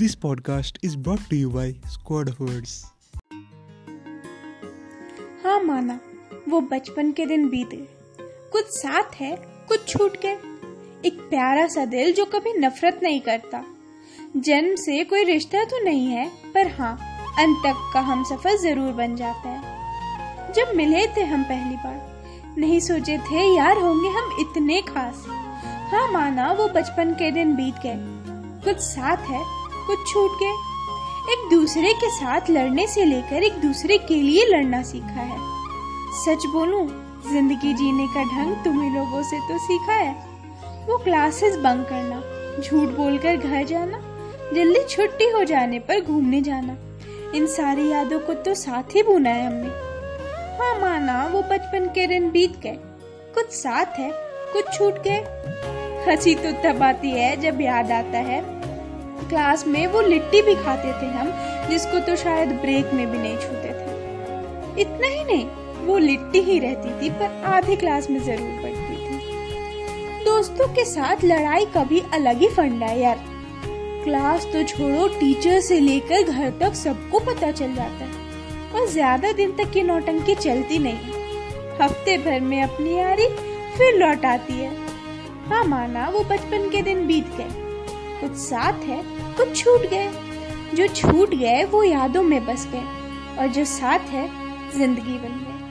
This podcast is brought to you by Squad of. हाँ माना, वो बचपन के दिन बीत। गए कुछ साथ है, कुछ छूट गए। एक प्यारा सा दिल जो कभी नफरत नहीं करता। जन्म से कोई रिश्ता तो नहीं है, पर हाँ अंत तक का हम सफ़र ज़रूर बन जाता है। जब मिले थे हम पहली बार, नहीं सोचे थे यार होंगे हम इतने खास। हाँ माना, वो बचपन के दिन बीत गए। कुछ साथ है कुछ छूट गए। एक दूसरे के साथ लड़ने से लेकर एक दूसरे के लिए लड़ना सीखा है। सच बोलूँ, ज़िंदगी जीने का ढंग तुम्ही लोगों से तो सीखा है। वो क्लासेस बंक करना, झूठ बोलकर घर जाना, जल्दी छुट्टी हो जाने पर घूमने जाना, इन सारी यादों को तो साथ ही बुना है हमने। हाँ माना, वो बचपन के दिन बीत गए। कुछ साथ है, कुछ छूट गए। हँसी तो तब आती है जब याद आता है। क्लास में वो लिट्टी भी खाते थे हम, जिसको तो शायद ब्रेक में भी नहीं छूते थे। इतना ही नहीं, वो लिट्टी ही रहती थी, पर आधे क्लास में ज़रूर पड़ती थी। दोस्तों के साथ लड़ाई कभी अलग ही फंडा यार। क्लास तो छोड़ो, टीचर से लेकर घर तक सबको पता चल जाता है, और ज़्यादा दिन तक ये नौटंकी चलती नहीं हफ़्ते भर में अपनी यारी फिर लौट आती है। हाँ माना, वो बचपन के दिन कुछ साथ है कुछ छूट गए। जो छूट गए, वो यादों में बस गए और जो साथ है, ज़िंदगी बन गए।